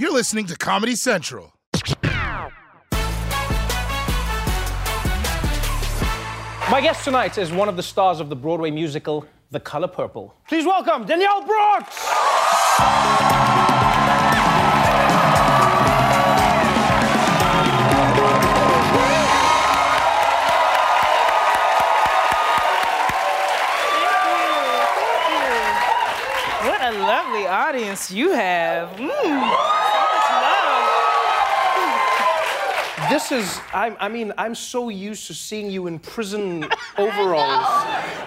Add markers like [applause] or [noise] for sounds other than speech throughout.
You're listening to Comedy Central. My guest tonight is one of the stars of the Broadway musical The Color Purple. Please welcome Danielle Brooks. What a lovely audience you have. Mm, This is, I, I mean, I'm so used to seeing you in prison [laughs] overalls.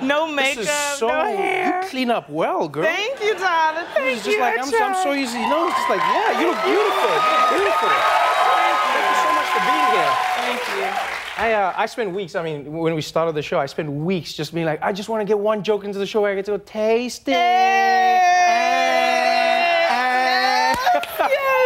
No This makeup, is so, no hair. you clean up well, girl. Thank you, darling. Thank It's you. just like, I I'm, I'm so easy. You know, it's just like, yeah, you look beautiful. You look beautiful. Thank you so much for being here. Thank you. I, uh, I spent weeks, I mean, when we started the show, I spent weeks just being like, I just want to get one joke into the show where I get to go, taste it.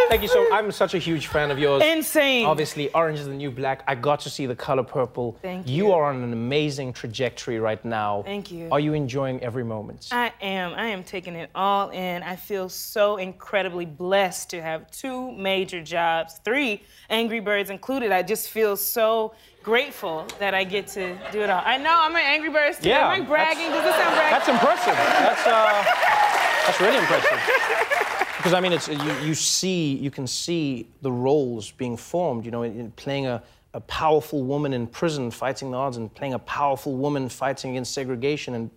Thank you so I'm such a huge fan of yours. Insane. Obviously, Orange is the New Black. I got to see the color purple. Thank You you. are on an amazing trajectory right now. Thank you. Are you enjoying every moment? I am. I am taking it all in. I feel so incredibly blessed to have two major jobs, three Angry Birds included. I just feel so grateful that I get to do it all. I know I'm an Angry Birds too. Yeah, Am I bragging? Does this sound bragging? That's impressive. That's uh, that's really impressive. [laughs] Because I mean, it's you, you see, you can see the roles being formed. You know, in, in playing a, a powerful woman in prison fighting the odds, and playing a powerful woman fighting against segregation, and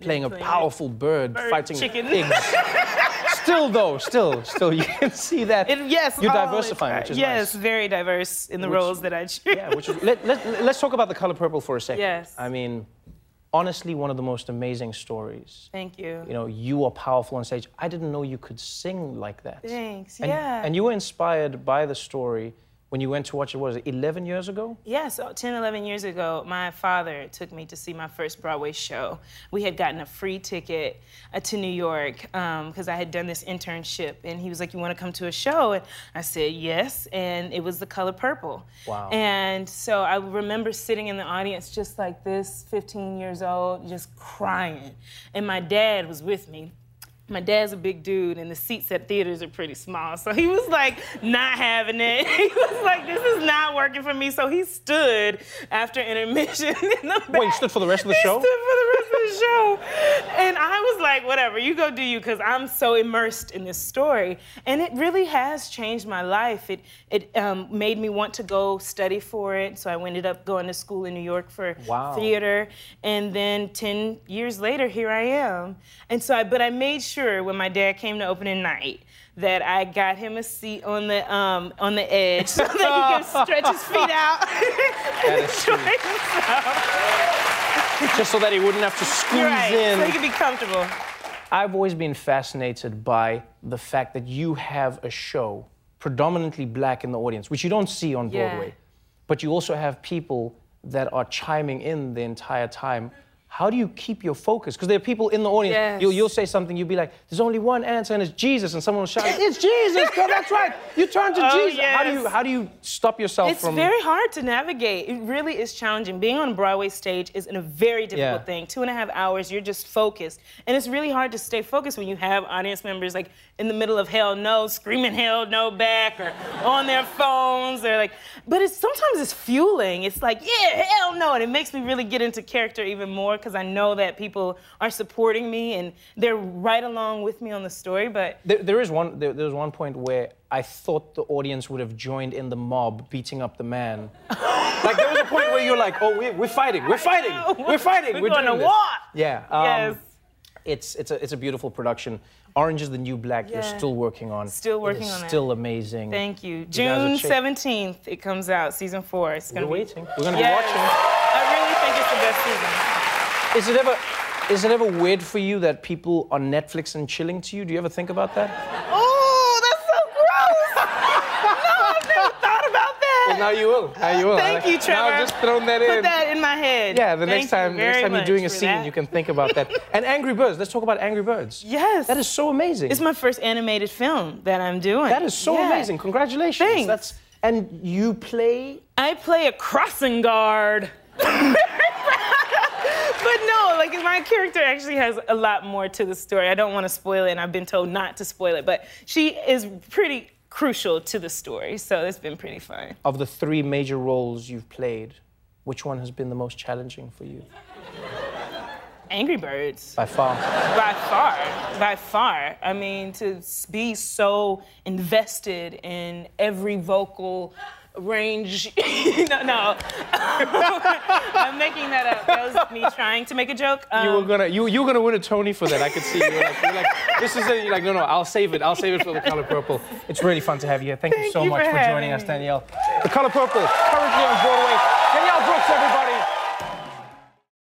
playing a powerful bird, bird, fighting chicken. pigs. [laughs] still, though, still, still, you can see that It- yes, you're all oh, diversifying, which is yes, nice. very diverse in the Which- roles that I choose. Yeah, which is, let, let, let's talk about the color purple for a second. Yes. I mean, honestly, one of the most amazing stories. Thank you. You know, you are powerful on stage. I didn't know you could sing like that. Thanks. And, yeah. And you were inspired by the story when you went to watch it, was it, 11 years ago? Yeah, so 10, 11 years ago, my father took me to see my first Broadway show. We had gotten a free ticket uh, to New York because I had done this internship. And he was like, You want to come to a show? And I said, Yes. And it was The Color Purple. Wow. And so I remember sitting in the audience just like this, 15 years old, just crying. And my dad was with me my dad's a big dude and the seats at theaters are pretty small. So he was like not having it. [laughs] He was like, this is not working for me. So he stood after intermission [laughs] in the back. Wait, he stood for the rest of the He show? stood for the rest of the show. And I was like, whatever, you go do you, because I'm so immersed in this story. And it really has changed my life. It it um, made me want to go study for it. So I ended up going to school in New York for Wow. theater. And then 10 years later, here I am. And so I, but I made sure when my dad came to opening night that I got him a seat on the um, on the edge [laughs] so that he could stretch his feet out. [laughs] That is sweet. Just so that he wouldn't have to squeeze right, in. so he could be comfortable. I've always been fascinated by the fact that you have a show predominantly black in the audience, which you don't see on Yeah. Broadway. But you also have people that are chiming in the entire time. How do you keep your focus? Because there are people in the audience. Yes. You'll, you'll say something, you'll be like, there's only one answer, and it's Jesus. And someone will shout, it's Jesus, girl, that's right. You turn to [laughs] Oh, Jesus. How, do you, how do you stop yourself It's from. very hard to navigate. It really is challenging. Being on a Broadway stage is a very difficult Yeah. thing. Two and a half hours, you're just focused. And it's really hard to stay focused when you have audience members like in the middle of hell no, screaming hell no back, or on their phones, or like, but it's sometimes it's fueling. It's like, yeah, hell no. And it makes me really get into character even more because I know that people are supporting me and they're right along with me on the story. But There, there is one. There, there was one point where I thought the audience would have joined in the mob beating up the man. [laughs] like there was a point where you're like, "Oh, we're, we're fighting. We're fighting. We're fighting. We're going doing this." war. Yeah. um, yes, It's it's a it's a beautiful production. Orange is the New Black. You're still working on. Still working it is on. Still amazing. thank you. June 17th, it comes out, season four. It's We're gonna be waiting. We're gonna Yes. be watching. I really think it's the best season. Is it ever is it ever weird for you that people on Netflix and chilling to you? Do you ever think about that? Oh, that's so gross. no, I've never thought about that. Well, now you will. Now you will. Thank you, Trevor. Now I've just thrown that in. Put that in my head. Yeah, the Thank next time, next time you're doing a scene, that. you can think about that. And Angry Birds. Let's talk about Angry Birds. Yes. That is so amazing. It's my first animated film that I'm doing. that is so Yeah. amazing. Congratulations. Thanks. That's and you play. I play a crossing guard. [laughs] like my character actually has a lot more to the story. I don't want to spoil it, and I've been told not to spoil it, but she is pretty crucial to the story, so it's been pretty fun. Of the three major roles you've played, which one has been the most challenging for you? Angry Birds. By far. By far, by far. I mean, to be so invested in every vocal range. [laughs] no, no. [laughs] I'm making that up. That was me trying to make a joke. You were Um, gonna you you were gonna win a Tony for that. I could see you were like, you were like this is it. You're like no no I'll save it. I'll save it for the color purple. It's really fun to have you here. Thank, you so you much for for joining having us. Danielle. The color purple currently on Broadway. Danielle Brooks, everybody.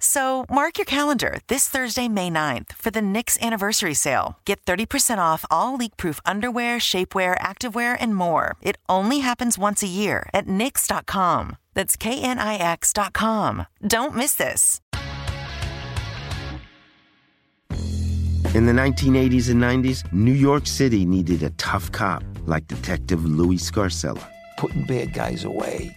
So mark your calendar this Thursday, May 9th for the Knix anniversary sale. Get 30% off all leak-proof underwear, shapewear, activewear, and more. It only happens once a year at Knix.com. That's K-N-I-X.com. Don't miss this. In the 1980s and 90s, New York City needed a tough cop like Detective Louis Scarcella. putting bad guys away.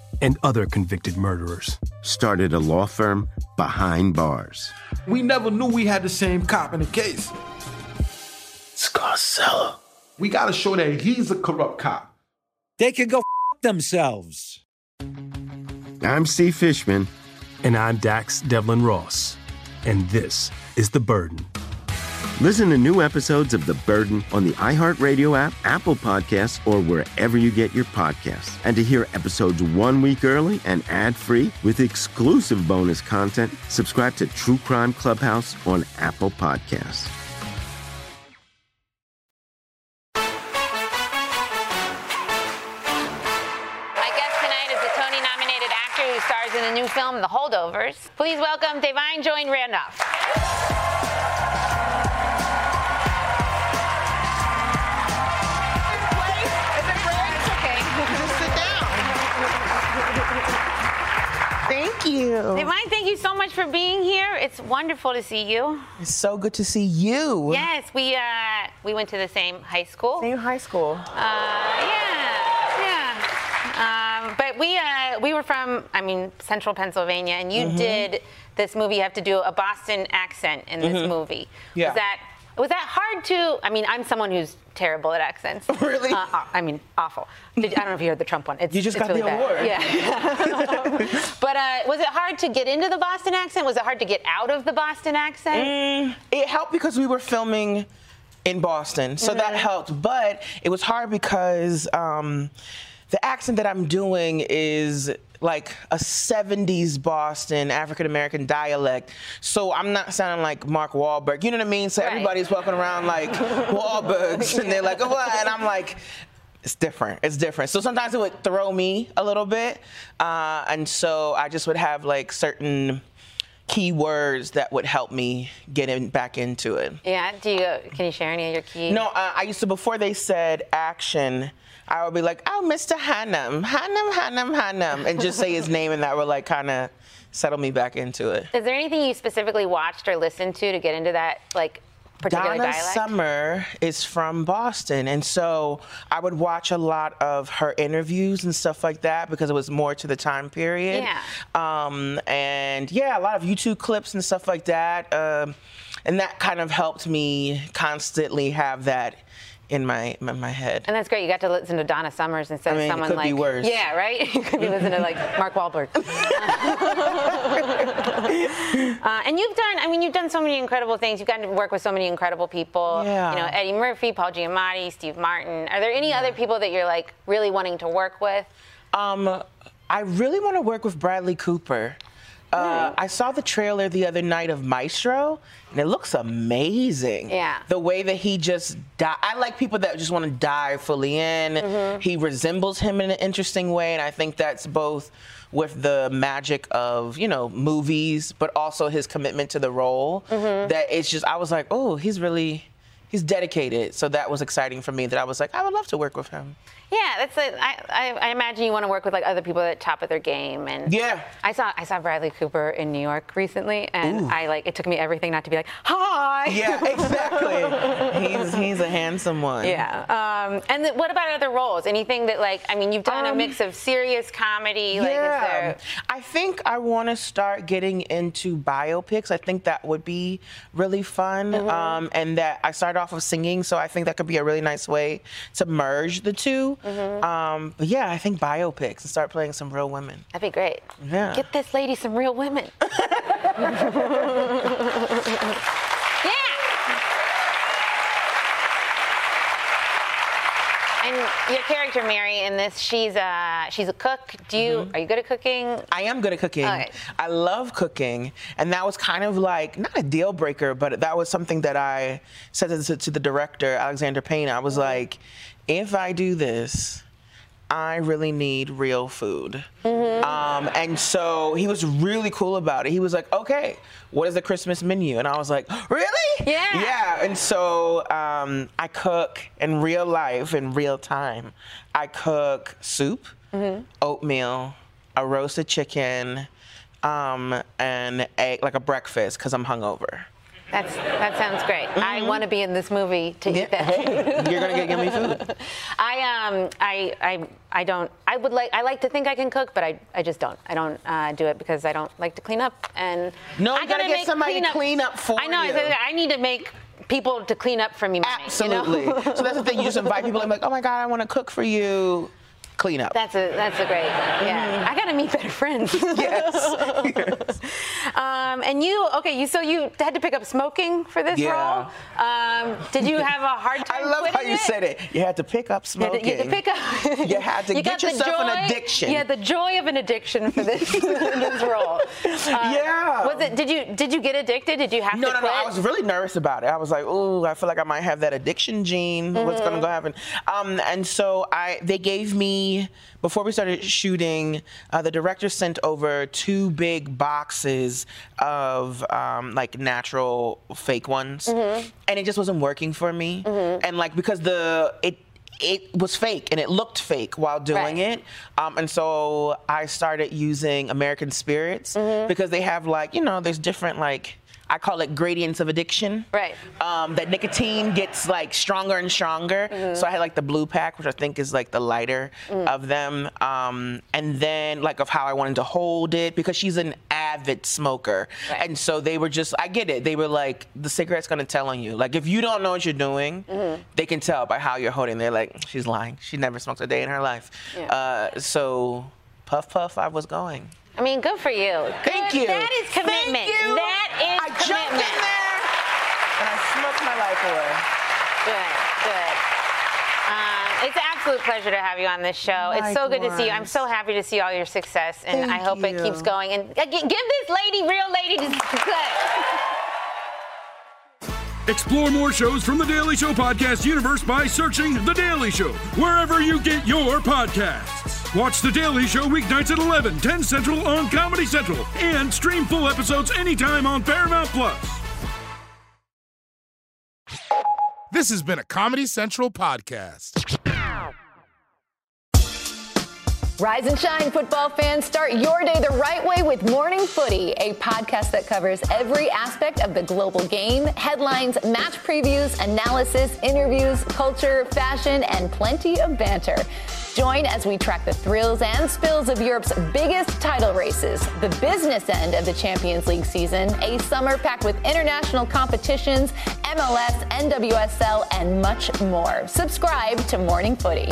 and other convicted murderers. Started a law firm behind bars. We never knew we had the same cop in the case. Scarcella. We got to show that he's a corrupt cop. They can go f- themselves. I'm Steve Fishman. And I'm Dax Devlon Ross. And this is The Burden. Listen to new episodes of The Burden on the iHeartRadio app, Apple Podcasts, or wherever you get your podcasts. And to hear episodes one week early and ad free with exclusive bonus content, subscribe to True Crime Clubhouse on Apple Podcasts. My guest tonight is the Tony nominated actor who stars in the new film The Holdovers. Please welcome Da'Vine Joy Randolph. Thank you. Da'Vine, thank you so much for being here. It's wonderful to see you. It's so good to see you. Yes, we uh, we went to the same high school. Same high school. Uh, yeah, yeah. Um, but we uh, we were from, I mean, Central Pennsylvania, and you Mhm. did this movie. You have to do a Boston accent in this Mhm. movie. Yeah. Was that was that hard to? I mean, I'm someone who's terrible at accents. [laughs] Really? Uh, uh, I mean, awful. I don't know if you heard the Trump one. It's, You just got really the bad. award. Yeah. [laughs] but uh, was it hard to get into the Boston accent? Was it hard to get out of the Boston accent? Mm, it helped because we were filming in Boston, so that helped. But it was hard because um, the accent that I'm doing is like a 70s Boston African American dialect. So I'm not sounding like Mark Wahlberg. You know what I mean? So everybody's walking around like [laughs] Wahlbergs and they're like, oh, what? And I'm like, it's different. It's different. So sometimes it would throw me a little bit. Uh, and so I just would have like certain key words that would help me get in, back into it. Yeah. Do you? Can you share any of your key? No, uh, I used to before they said action. I would be like, oh, Mr. Hunham, Hunham, Hunham, Hunham, and just say his name, and that would like kind of settle me back into it. Is there anything you specifically watched or listened to to get into that like particular Donna dialect? Summer is from Boston, and so I would watch a lot of her interviews and stuff like that because it was more to the time period. Yeah. Um, and yeah, a lot of YouTube clips and stuff like that. Um, and that kind of helped me constantly have that in my in my head. And that's great. You got to listen to Donna Summers instead I mean, of someone could like. Yeah, right. [laughs] You could be listening to like Mark Wahlberg. [laughs] [laughs] uh, and you've done. I mean, you've done so many incredible things. You've gotten to work with so many incredible people. Yeah. You know, Eddie Murphy, Paul Giamatti, Steve Martin. Are there any other people that you're like really wanting to work with? Um, I really want to work with Bradley Cooper. Uh, I saw the trailer the other night of Maestro, and it looks amazing. Yeah. The way that he just di I like people that just want to dive fully in. Mm-hmm. He resembles him in an interesting way, and I think that's both with the magic of you know movies, but also his commitment to the role. Mm-hmm. That it's just I was like, oh, he's really. He's dedicated, so that was exciting for me. That I was like, I would love to work with him. Yeah, that's. A, I, I, I imagine you want to work with like other people that top of their game. And Yeah. I saw I saw Bradley Cooper in New York recently, and Ooh. I like it took me everything not to be like hi. Yeah, exactly. [laughs] he's he's a handsome one. Yeah. Um, and what about other roles? Anything that like I mean, you've done a Um, mix of serious comedy. Like, is yeah. there? I think I want to start getting into biopics. I think that would be really fun. Mm-hmm. Um, and that I started off with singing, so I think that could be a really nice way to merge the 2 Mm-hmm. Um, but yeah, I think biopics and start playing some real women. That'd be great. Yeah. Get this lady some real women. [laughs] yeah. And your character Mary in this, she's a she's a cook. Do you are you good at cooking? I am good at cooking. Okay. I love cooking, and that was kind of like not a deal breaker, but that was something that I said to, to the director Alexander Payne. I was like, if I do this. I really need real food. Um, and so he was really cool about it. He was like, okay, what is the Christmas menu? And I was like, really? Yeah. Yeah. And so um, I cook in real life, in real time. I cook soup, oatmeal, a roasted chicken, um, and egg, like a breakfast, because I'm hungover. That's that sounds great. I Mm-hmm. want to be in this movie to eat that. [laughs] You're gonna get yummy food. [laughs] I um I I I don't I would like I like to think I can cook, but I I just don't. I don't uh, do it because I don't like to clean up and No, I you gotta get somebody to clean up for me. I know. you. I I need to make people to clean up for me. Absolutely. You know? so that's the thing. You just invite people. I'm like, oh my god, I want to cook for you. Clean up. That's a that's a great yeah. I gotta meet better friends. [laughs] yes. [laughs] Um, and you okay? You so you had to pick up smoking for this Yeah. role. Um, did you have a hard [laughs] time? I love how you it? said it. You had to pick up You had smoking. to, you had to pick up. You had to you get yourself joy, an addiction. Yeah, the joy of an addiction for this, this role. Uh, Yeah. Was it? Did you did you get addicted? Did you have No, to no, quit? no. I was really nervous about it. I was like, "Ooh, I feel like I might have that addiction gene. What's Mm-hmm. gonna go happen?" Um, and so I, they gave me before we started shooting. Uh, the director sent over two big boxes of um, like natural fake ones, Mm-hmm. and it just wasn't working for me. And like because the it it was fake and it looked fake while doing Right. it. Um, and so I started using American Spirits Mm-hmm. because they have like, you know, there's different like, I call it gradients of addiction. Right. Um, that nicotine gets like stronger and stronger. Mm-hmm. So I had like the blue pack, which I think is like the lighter Mm. of them. Um, and then like of how I wanted to hold it because she's an avid smoker. Right. And so they were just, I get it. They were like, the cigarette's gonna tell on you. Like if you don't know what you're doing, Mm-hmm. they can tell by how you're holding. They're like, she's lying. She never smoked a day in her life. Yeah. Uh, so puff puff, I was going. I mean, good for you. Thank Good- you. That is commitment. Thank you. That is I jumped commitment. in there and I smoked my life away. Good, good. Um, it's an absolute pleasure to have you on this show. It's so good to see you. I'm so happy to see all your success, and Thank I hope it keeps going. And uh, give this lady, real lady, success. [laughs] Explore more shows from the Daily Show podcast universe by searching The Daily Show wherever you get your podcasts. Watch The Daily Show weeknights at 11, 10 Central on Comedy Central, and stream full episodes anytime on Paramount Plus. This has been a Comedy Central podcast. Rise and shine, football fans. Start your day the right way with Morning Footy, a podcast that covers every aspect of the global game headlines, match previews, analysis, interviews, culture, fashion, and plenty of banter. Join as we track the thrills and spills of Europe's biggest title races, the business end of the Champions League season, a summer packed with international competitions, MLS, NWSL, and much more. Subscribe to Morning Footy.